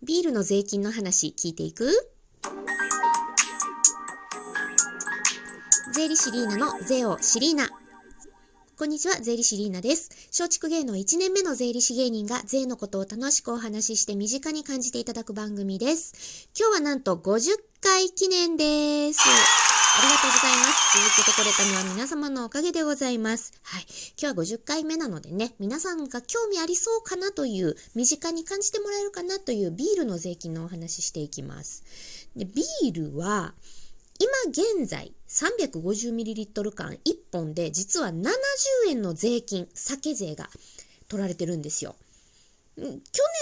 ビールの税金の話聞いていく？税理士リーナの税をシリーナ。こんにちは、税理士リーナです。松竹芸能1年目の税理士芸人が税のことを楽しくお話しして身近に感じていただく番組です。今日はなんと50回記念です。ありがとうございます。続けてこれたのは皆様のおかげでございます。はい。今日は50回目なのでね、皆さんが興味ありそうかなという、身近に感じてもらえるかなというビールの税金のお話ししていきます。でビールは、今現在 350ml 缶1本で実は70円の税金、酒税が取られてるんですよ。去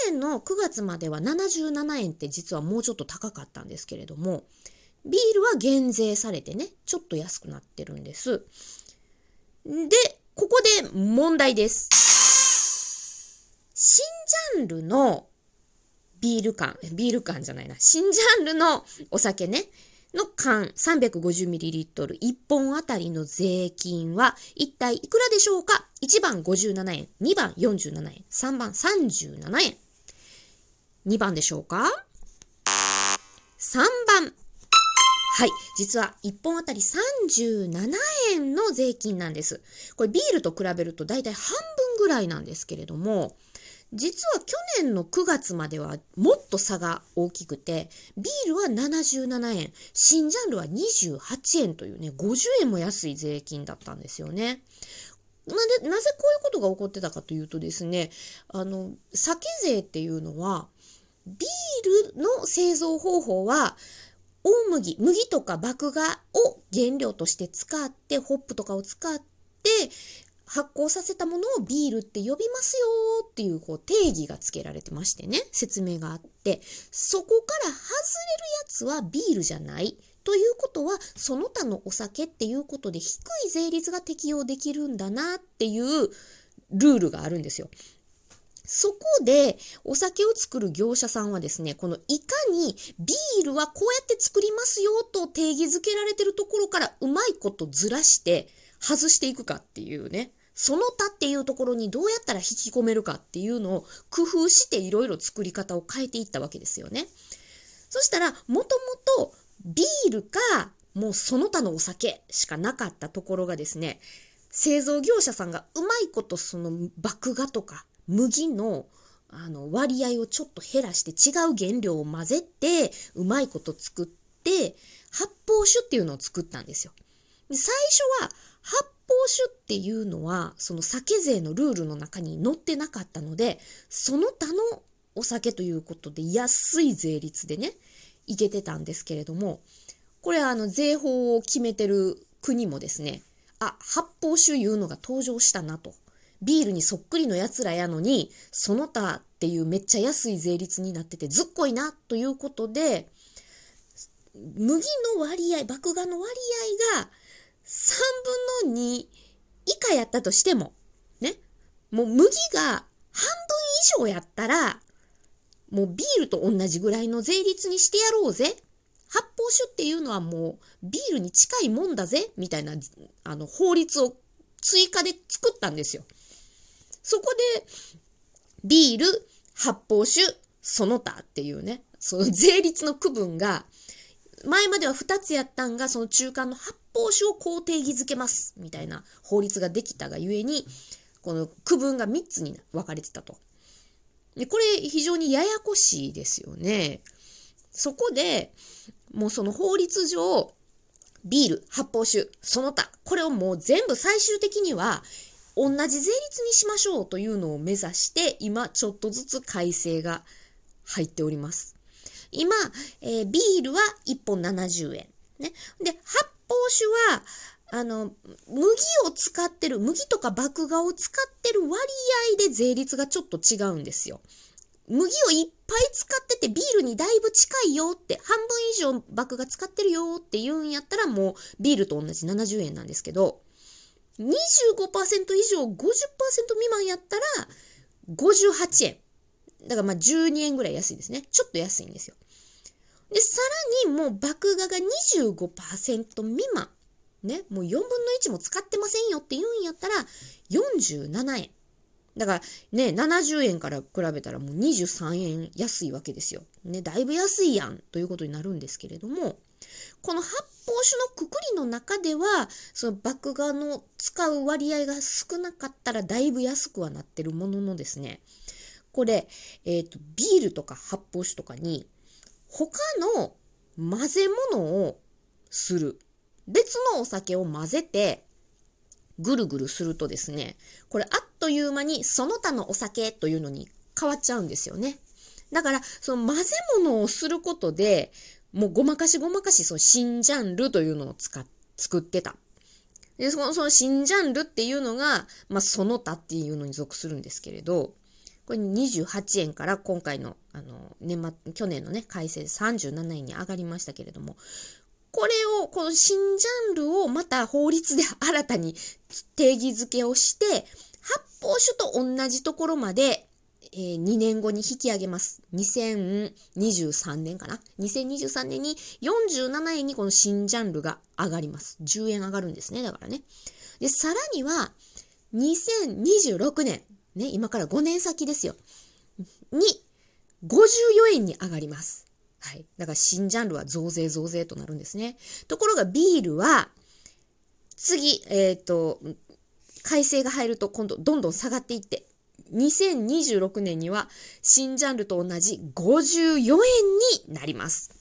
年の9月までは77円って実はもうちょっと高かったんですけれども、ビールは減税されてね、ちょっと安くなってるんです。で、ここで問題です。新ジャンルのビール缶、ビール缶じゃないな、新ジャンルのお酒ね、の缶 350ml1 本あたりの税金は一体いくらでしょうか ?1 番57円、2番47円、3番37円。2番でしょうか ?3 番。はい。実は1本あたり37円の税金なんです。これビールと比べると大体半分ぐらいなんですけれども、実は去年の9月まではもっと差が大きくて、ビールは77円、新ジャンルは28円というね、50円も安い税金だったんですよね。なで、なぜこういうことが起こってたかというとですね、あの、酒税っていうのは、ビールの製造方法は、大麦、麦とか麦芽を原料として使って、ホップとかを使って、発酵させたものをビールって呼びますよっていうこう定義がつけられてましてね、説明があって、そこから外れるやつはビールじゃない。ということは、その他のお酒っていうことで低い税率が適用できるんだなっていうルールがあるんですよ。そこで、お酒を作る業者さんはですね、このいかにビールはこうやって作りますよと定義づけられてるところからうまいことずらして外していくかっていうね、その他っていうところにどうやったら引き込めるかっていうのを工夫していろいろ作り方を変えていったわけですよね。そしたら、もともとビールか、もうその他のお酒しかなかったところがですね、製造業者さんがうまいことその麦芽とか麦のあの割合をちょっと減らして違う原料を混ぜてうまいこと作って発泡酒っていうのを作ったんですよ。で最初は発泡酒っていうのはその酒税のルールの中に載ってなかったのでその他のお酒ということで安い税率でねいけてたんですけれどもこれあの税法を決めてる国もですねあ発泡酒いうのが登場したなとビールにそっくりのやつらやのにその他っていうめっちゃ安い税率になっててずっこいなということで麦の割合麦芽の割合が3分の2以下やったとしても、ね。もう麦が半分以上やったら、もうビールと同じぐらいの税率にしてやろうぜ。発泡酒っていうのはもうビールに近いもんだぜ。みたいな、あの、法律を追加で作ったんですよ。そこで、ビール、発泡酒、その他っていうね、その 税率の区分が、前までは2つやったんが、その中間の発泡酒をこう定義づけます、みたいな法律ができたがゆえに、この区分が3つに分かれてたと。で、これ非常にややこしいですよね。そこで、もうその法律上、ビール、発泡酒、その他、これをもう全部最終的には、同じ税率にしましょうというのを目指して、今ちょっとずつ改正が入っております。今、えービールは1本70円。ね。で、発泡酒は、あの、麦を使ってる、麦とか麦芽を使ってる割合で税率がちょっと違うんですよ。麦をいっぱい使っててビールにだいぶ近いよって、半分以上麦芽使ってるよって言うんやったらもうビールと同じ70円なんですけど、25%以上50%未満やったら58円。だからまあ12円ぐらい安いですね。ちょっと安いんですよ。で、さらにもう麦芽が25%未満。ね、もう4分の1も使ってませんよって言うんやったら47円。だからね、70円から比べたらもう23円安いわけですよ。ね、だいぶ安いやんということになるんですけれども、この発泡酒のくくりの中では、その麦芽の使う割合が少なかったらだいぶ安くはなってるもののですね、これ、えっ、ー、と、ビールとか発泡酒とかに、他の混ぜ物をする。別のお酒を混ぜて、ぐるぐるするとですね、これあっという間にその他のお酒というのに変わっちゃうんですよね。だから、その混ぜ物をすることで、もうごまかしごまかし、その新ジャンルというのを使っ、作ってた。で、その、その新ジャンルっていうのが、まあ、その他っていうのに属するんですけれど、これ28円から今回の、あの、年末、去年のね、改正37円に上がりましたけれども、これを、この新ジャンルをまた法律で新たに定義づけをして、発泡酒と同じところまで、えー、2年後に引き上げます。2023年かな ?2023 年に47円にこの新ジャンルが上がります。10円上がるんですね。だからね。で、さらには、2026年、ね、今から5年先ですよ。に、54円に上がります。はい。だから新ジャンルは増税増税となるんですね。ところがビールは、次、えっ、ー、と、改正が入ると今度どんどん下がっていって、2026年には新ジャンルと同じ54円になります。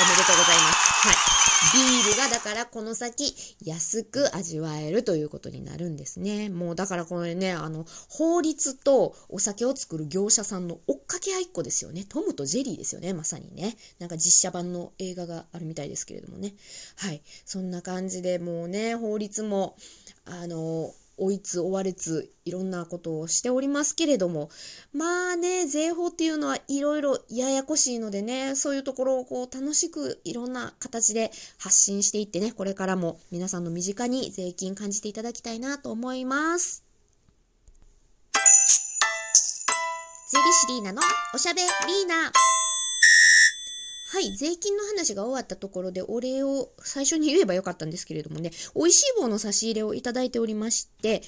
おめでとうございます。はい。ビールがだからこの先安く味わえるということになるんですね。もうだからこれね、あの、法律とお酒を作る業者さんの追っかけ合いっこですよね。トムとジェリーですよね、まさにね。なんか実写版の映画があるみたいですけれどもね。はい。そんな感じでもうね、法律も、あの、追いつ追われついろんなことをしておりますけれどもまあね税法っていうのはいろいろややこしいのでねそういうところをこう楽しくいろんな形で発信していってねこれからも皆さんの身近に税金感じていただきたいなと思います。税理士リーナのおしゃべリーナはい、税金の話が終わったところでお礼を最初に言えばよかったんですけれどもね、美味しい棒の差し入れをいただいておりまして、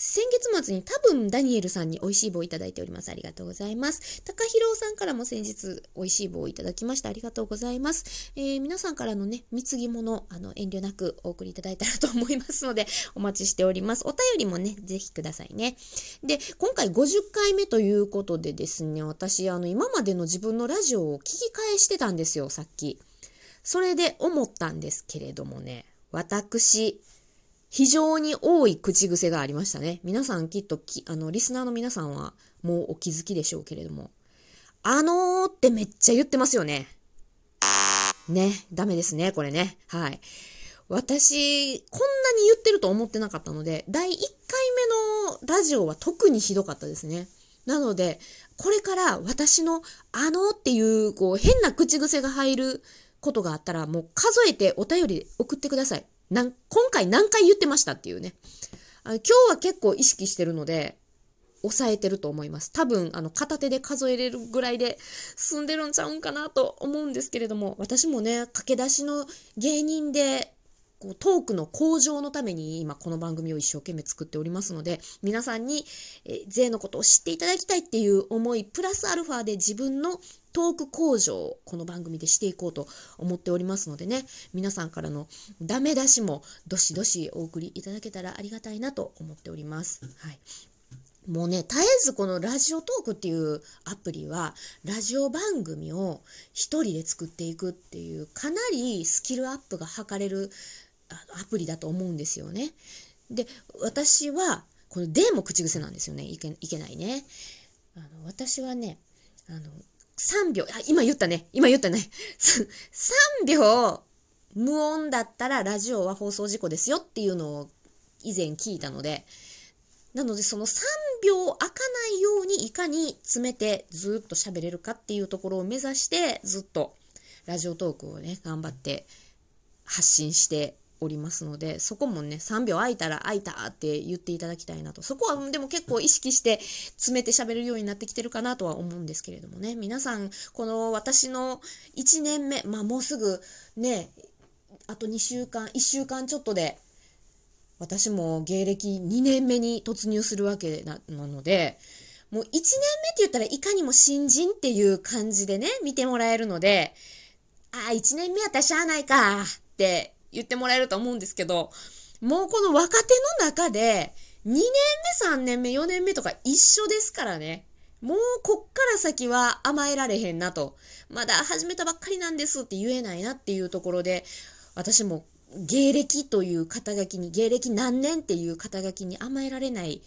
先月末に多分ダニエルさんに美味しい棒をいただいております。ありがとうございます。高弘さんからも先日美味しい棒をいただきました。ありがとうございます。えー、皆さんからのね、貢ぎ物、あの、遠慮なくお送りいただいたらと思いますので、お待ちしております。お便りもね、ぜひくださいね。で、今回50回目ということでですね、私、あの、今までの自分のラジオを聞き返してたんですよ、さっき。それで思ったんですけれどもね、私、非常に多い口癖がありましたね。皆さんきっとき、あの、リスナーの皆さんはもうお気づきでしょうけれども。あのーってめっちゃ言ってますよね。ね、ダメですね、これね。はい。私、こんなに言ってると思ってなかったので、第1回目のラジオは特にひどかったですね。なので、これから私のあのっていう、こう、変な口癖が入ることがあったら、もう数えてお便り送ってください。なん今回何回言ってましたっていうね。今日は結構意識してるので、抑えてると思います。多分、あの、片手で数えれるぐらいで済んでるんちゃうんかなと思うんですけれども、私もね、駆け出しの芸人で、こうトークの向上のために今この番組を一生懸命作っておりますので、皆さんに、え税のことを知っていただきたいっていう思い、プラスアルファで自分のトーク向上をこの番組でしていこうと思っておりますのでね、皆さんからのダメ出しもどしどしお送りいただけたらありがたいなと思っております。はい。もうね、絶えずこのラジオトークっていうアプリは、ラジオ番組を一人で作っていくっていう、かなりスキルアップが図れるアプリだと思うんですよね。で、私は、この「で」も口癖なんですよね。いけいけないね。あの私はね、あの、3秒、あ、今言ったね。今言ったね。3秒無音だったらラジオは放送事故ですよっていうのを以前聞いたので、なのでその3秒開かないようにいかに詰めてずっと喋れるかっていうところを目指してずっとラジオトークをね、頑張って発信しておりますので、そこもね、3秒空いたら空いたって言っていただきたいなと。そこはでも結構意識して詰めて喋るようになってきてるかなとは思うんですけれどもね。皆さん、この私の1年目、まあもうすぐね、あと2週間、1週間ちょっとで、私も芸歴2年目に突入するわけなので、もう1年目って言ったらいかにも新人っていう感じでね、見てもらえるので、ああ、1年目やったらしゃあないかって言ってもらえると思うんですけど、もうこの若手の中で、2年目、3年目、4年目とか一緒ですからね。もうこっから先は甘えられへんなと。まだ始めたばっかりなんですって言えないなっていうところで、私も芸歴という肩書きに、芸歴何年っていう肩書きに甘えられない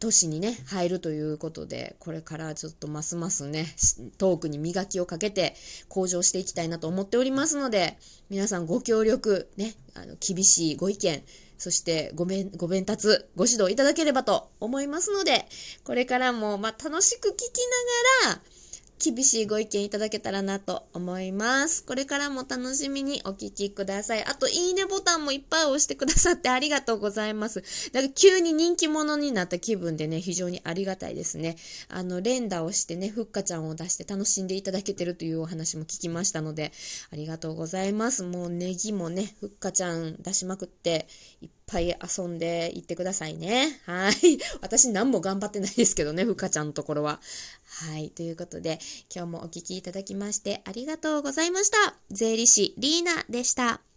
都市にね、入るということで、これからちょっとますますね、トークに磨きをかけて向上していきたいなと思っておりますので、皆さんご協力、ね、あの、厳しいご意見、そしてごめん、ご弁達、ご指導いただければと思いますので、これからも、ま、楽しく聞きながら、厳しいご意見いただけたらなと思います。これからも楽しみにお聞きください。あと、いいねボタンもいっぱい押してくださってありがとうございます。だか急に人気者になった気分でね、非常にありがたいですね。あの、連打をしてね、ふっかちゃんを出して楽しんでいただけてるというお話も聞きましたので、ありがとうございます。もうネギもね、ふっかちゃん出しまくって、いっぱい遊んでいってくださいね。はい。私何も頑張ってないですけどね、ふっかちゃんのところは。はい。ということで、今日もお聴きいただきましてありがとうございました。税理士リーナでした。